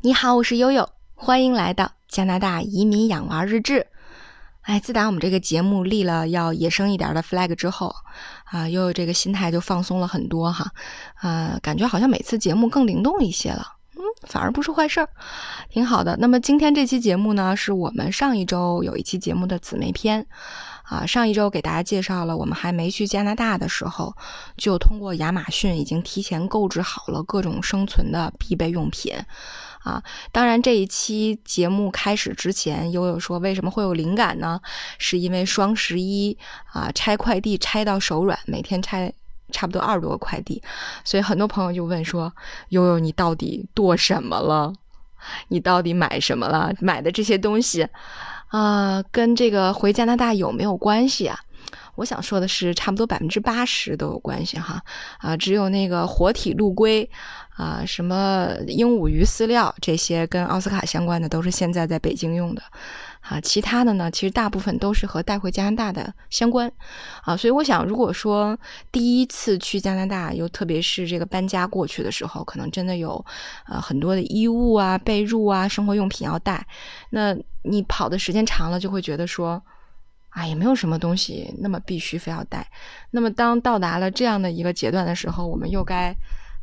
你好，我是悠悠，欢迎来到加拿大移民养娃日志。哎，自打我们这个节目立了要野生一点的 flag 之后，啊，悠悠这个心态就放松了很多哈，啊，感觉好像每次节目更灵动一些了，反而不是坏事儿，挺好的。那么今天这期节目呢，是我们上一周有一期节目的姊妹篇。啊，上一周给大家介绍了，我们还没去加拿大的时候，就通过亚马逊已经提前购置好了各种生存的必备用品。啊，当然这一期节目开始之前，悠悠说为什么会有灵感呢？是因为双十一啊，拆快递拆到手软，每天拆差不多二十多个快递，所以很多朋友就问说，悠悠你到底剁什么了？你到底买什么了？买的这些东西。啊，跟这个回加拿大有没有关系啊？我想说的是，差不多百分之八十都有关系哈。啊，只有那个活体陆龟，啊，什么鹦鹉鱼饲料这些跟奥斯卡相关的，都是现在在北京用的。啊，其他的呢，其实大部分都是和带回加拿大的相关。啊，所以我想，如果说第一次去加拿大，又特别是这个搬家过去的时候，可能真的有呃很多的衣物啊、被褥啊、生活用品要带。那你跑的时间长了，就会觉得说，啊，也没有什么东西那么必须非要带。那么当到达了这样的一个阶段的时候，我们又该。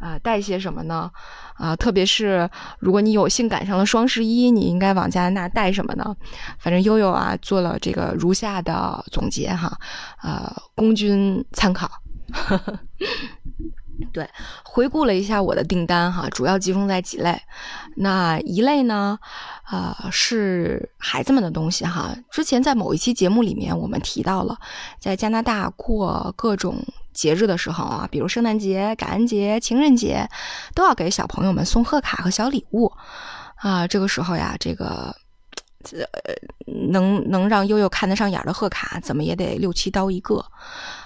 啊，带些什么呢？啊，特别是如果你有幸赶上了双十一，你应该往加拿大带什么呢？反正悠悠啊做了这个如下的总结哈，呃，供君参考。呵 呵对，回顾了一下我的订单哈，主要集中在几类。那一类呢，呃，是孩子们的东西哈。之前在某一期节目里面，我们提到了，在加拿大过各种节日的时候啊，比如圣诞节、感恩节、情人节，都要给小朋友们送贺卡和小礼物啊。这个时候呀，这个。这呃，能能让悠悠看得上眼的贺卡，怎么也得六七刀一个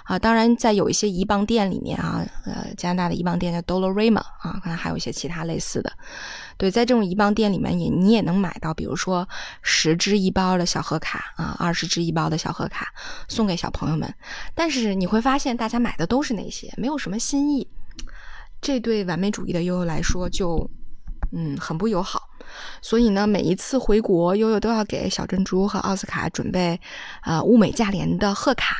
啊！当然，在有一些移邦店里面啊，呃，加拿大的移邦店叫 Dollarama 啊，可能还有一些其他类似的。对，在这种移邦店里面，也你也能买到，比如说十支一包的小贺卡啊，二十支一包的小贺卡，送给小朋友们。但是你会发现，大家买的都是那些，没有什么新意。这对完美主义的悠悠来说，就嗯，很不友好。所以呢，每一次回国，悠悠都要给小珍珠和奥斯卡准备，呃，物美价廉的贺卡。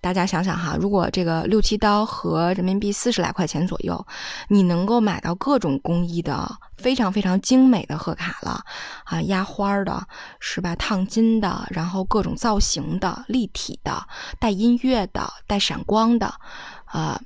大家想想哈，如果这个六七刀和人民币四十来块钱左右，你能够买到各种工艺的非常非常精美的贺卡了啊，压花的，是吧？烫金的，然后各种造型的、立体的、带音乐的、带闪光的，啊，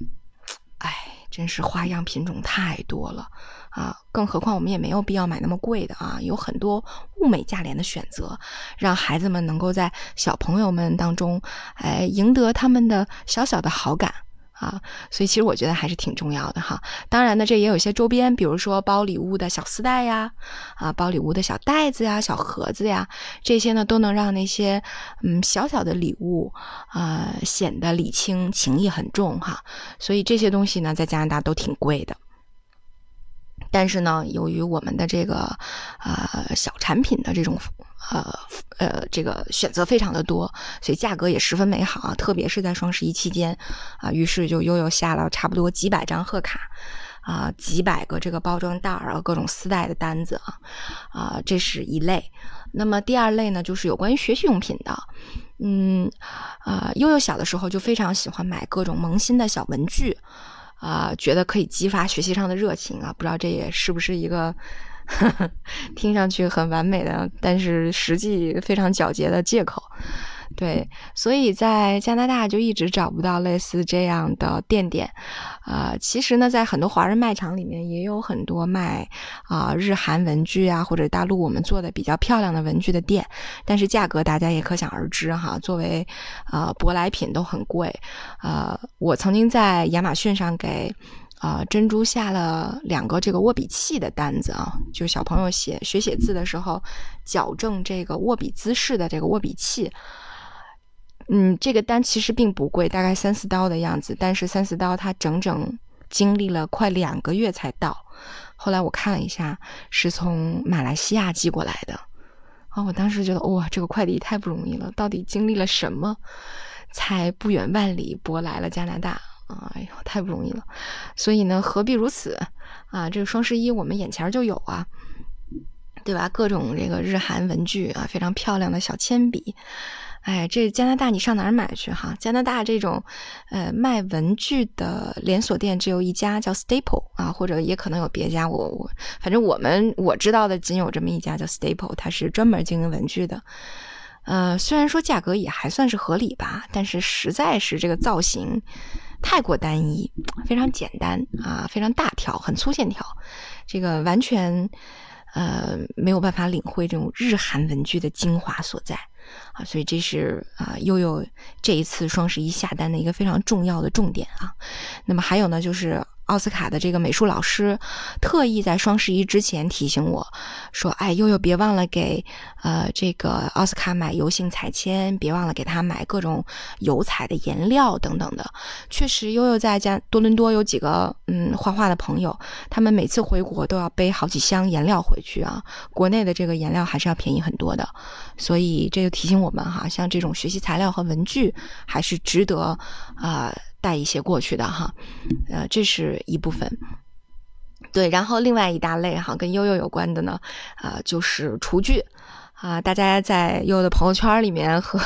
哎，真是花样品种太多了。啊，更何况我们也没有必要买那么贵的啊，有很多物美价廉的选择，让孩子们能够在小朋友们当中，哎，赢得他们的小小的好感啊。所以其实我觉得还是挺重要的哈。当然呢，这也有一些周边，比如说包礼物的小丝带呀，啊，包礼物的小袋子呀、小盒子呀，这些呢都能让那些嗯小小的礼物啊显得礼轻情意很重哈。所以这些东西呢，在加拿大都挺贵的。但是呢，由于我们的这个呃小产品的这种呃呃这个选择非常的多，所以价格也十分美好啊。特别是在双十一期间啊，于是就悠悠下了差不多几百张贺卡啊，几百个这个包装袋儿啊，各种丝带的单子啊啊，这是一类。那么第二类呢，就是有关于学习用品的，嗯啊，悠悠小的时候就非常喜欢买各种萌新的小文具。啊，觉得可以激发学习上的热情啊！不知道这也是不是一个 听上去很完美的，但是实际非常皎洁的借口。对，所以在加拿大就一直找不到类似这样的店点，啊，其实呢，在很多华人卖场里面也有很多卖啊日韩文具啊，或者大陆我们做的比较漂亮的文具的店，但是价格大家也可想而知哈，作为啊舶来品都很贵，啊，我曾经在亚马逊上给啊珍珠下了两个这个握笔器的单子啊，就小朋友写学写字的时候矫正这个握笔姿势的这个握笔器。嗯，这个单其实并不贵，大概三四刀的样子。但是三四刀，它整整经历了快两个月才到。后来我看了一下，是从马来西亚寄过来的。啊，我当时觉得哇，这个快递太不容易了，到底经历了什么，才不远万里拨来了加拿大？哎呦，太不容易了。所以呢，何必如此？啊，这个双十一我们眼前就有啊。对吧？各种这个日韩文具啊，非常漂亮的小铅笔。哎，这加拿大你上哪儿买去哈？加拿大这种，呃，卖文具的连锁店只有一家，叫 Staple 啊，或者也可能有别家。我我反正我们我知道的仅有这么一家叫 Staple，它是专门经营文具的。呃，虽然说价格也还算是合理吧，但是实在是这个造型太过单一，非常简单啊，非常大条，很粗线条，这个完全呃没有办法领会这种日韩文具的精华所在。啊，所以这是啊悠悠这一次双十一下单的一个非常重要的重点啊。那么还有呢，就是。奥斯卡的这个美术老师特意在双十一之前提醒我说：“哎，悠悠别忘了给呃这个奥斯卡买油性彩铅，别忘了给他买各种油彩的颜料等等的。”确实，悠悠在家多伦多有几个嗯画画的朋友，他们每次回国都要背好几箱颜料回去啊。国内的这个颜料还是要便宜很多的，所以这就提醒我们哈，像这种学习材料和文具还是值得啊。带一些过去的哈，呃，这是一部分。对，然后另外一大类哈，跟悠悠有关的呢，啊，就是厨具啊。大家在悠悠的朋友圈里面和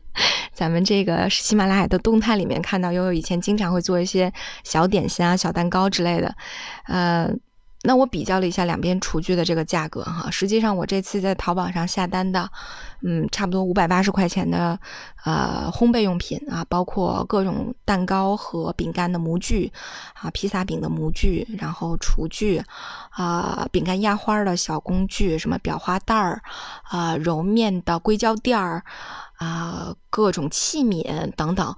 咱们这个喜马拉雅的动态里面看到，悠悠以前经常会做一些小点心啊、小蛋糕之类的，呃。那我比较了一下两边厨具的这个价格哈，实际上我这次在淘宝上下单的，嗯，差不多五百八十块钱的，呃，烘焙用品啊，包括各种蛋糕和饼干的模具啊，披萨饼的模具，然后厨具啊，饼干压花的小工具，什么裱花袋儿啊，揉面的硅胶垫儿啊，各种器皿等等，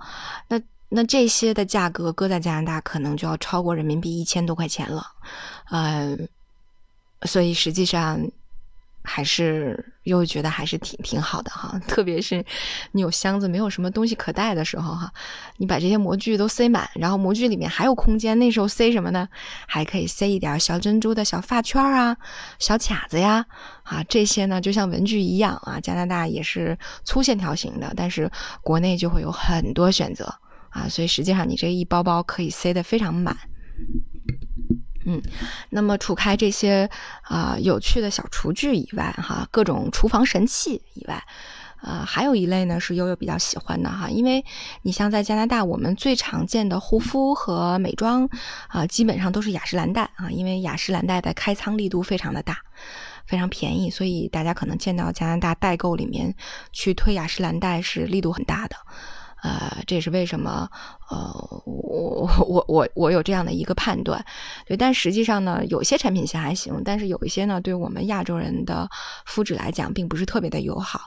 那。那这些的价格搁在加拿大，可能就要超过人民币一千多块钱了，嗯，所以实际上还是又觉得还是挺挺好的哈。特别是你有箱子没有什么东西可带的时候哈，你把这些模具都塞满，然后模具里面还有空间，那时候塞什么呢？还可以塞一点小珍珠的小发圈啊、小卡子呀，啊，这些呢就像文具一样啊。加拿大也是粗线条型的，但是国内就会有很多选择。啊，所以实际上你这一包包可以塞得非常满，嗯，那么除开这些啊有趣的小厨具以外，哈，各种厨房神器以外，呃，还有一类呢是悠悠比较喜欢的哈，因为你像在加拿大，我们最常见的护肤和美妆啊，基本上都是雅诗兰黛啊，因为雅诗兰黛的开仓力度非常的大，非常便宜，所以大家可能见到加拿大代购里面去推雅诗兰黛是力度很大的。呃，这也是为什么，呃，我我我我有这样的一个判断，对，但实际上呢，有些产品线还行，但是有一些呢，对我们亚洲人的肤质来讲，并不是特别的友好，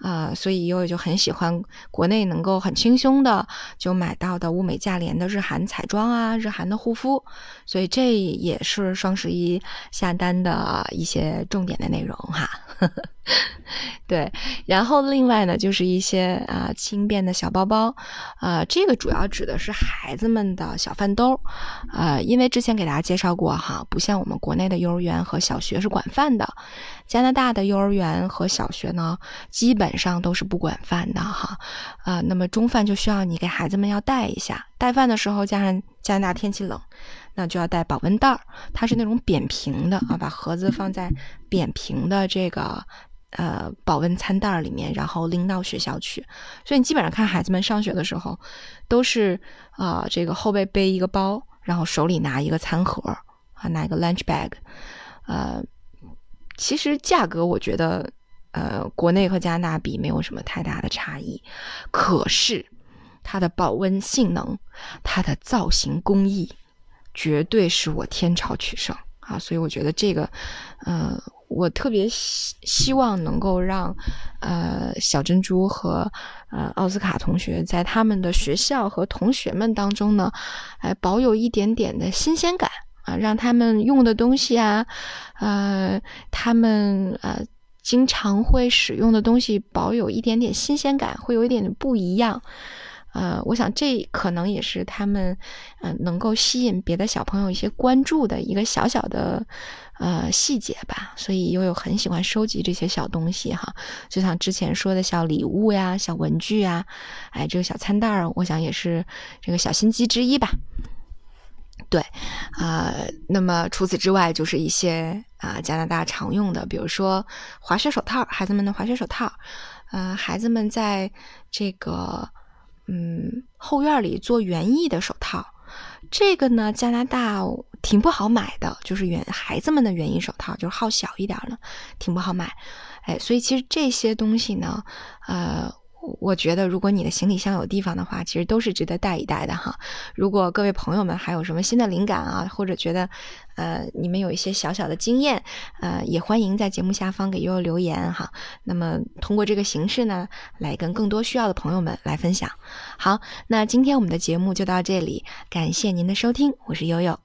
啊，所以悠悠就很喜欢国内能够很轻松的就买到的物美价廉的日韩彩妆啊，日韩的护肤，所以这也是双十一下单的一些重点的内容哈。对，然后另外呢，就是一些啊轻便的小包包，包啊，这个主要指的是孩子们的小饭兜，啊，因为之前给大家介绍过哈，不像我们国内的幼儿园和小学是管饭的，加拿大的幼儿园和小学呢，基本上都是不管饭的哈，啊，那么中饭就需要你给孩子们要带一下，带饭的时候加上加拿大天气冷。那就要带保温袋儿，它是那种扁平的啊，把盒子放在扁平的这个呃保温餐袋里面，然后拎到学校去。所以你基本上看孩子们上学的时候，都是啊这个后背背一个包，然后手里拿一个餐盒啊，拿一个 lunch bag。呃，其实价格我觉得呃国内和加拿大比没有什么太大的差异，可是它的保温性能，它的造型工艺。绝对是我天朝取胜啊！所以我觉得这个，呃，我特别希希望能够让，呃，小珍珠和呃奥斯卡同学在他们的学校和同学们当中呢，哎，保有一点点的新鲜感啊，让他们用的东西啊，呃，他们呃经常会使用的东西保有一点点新鲜感，会有一点点不一样。呃，我想这可能也是他们，嗯，能够吸引别的小朋友一些关注的一个小小的，呃，细节吧。所以悠悠很喜欢收集这些小东西哈，就像之前说的小礼物呀、小文具呀，哎，这个小餐袋儿，我想也是这个小心机之一吧。对，啊，那么除此之外，就是一些啊加拿大常用的，比如说滑雪手套，孩子们的滑雪手套，呃，孩子们在这个嗯后院里做园艺的手套，这个呢加拿大挺不好买的，就是园孩子们的园艺手套，就是号小一点的，挺不好买，哎，所以其实这些东西呢，呃。我觉得，如果你的行李箱有地方的话，其实都是值得带一带的哈。如果各位朋友们还有什么新的灵感啊，或者觉得，呃，你们有一些小小的经验，呃，也欢迎在节目下方给悠悠留言哈。那么通过这个形式呢，来跟更多需要的朋友们来分享。好，那今天我们的节目就到这里，感谢您的收听，我是悠悠。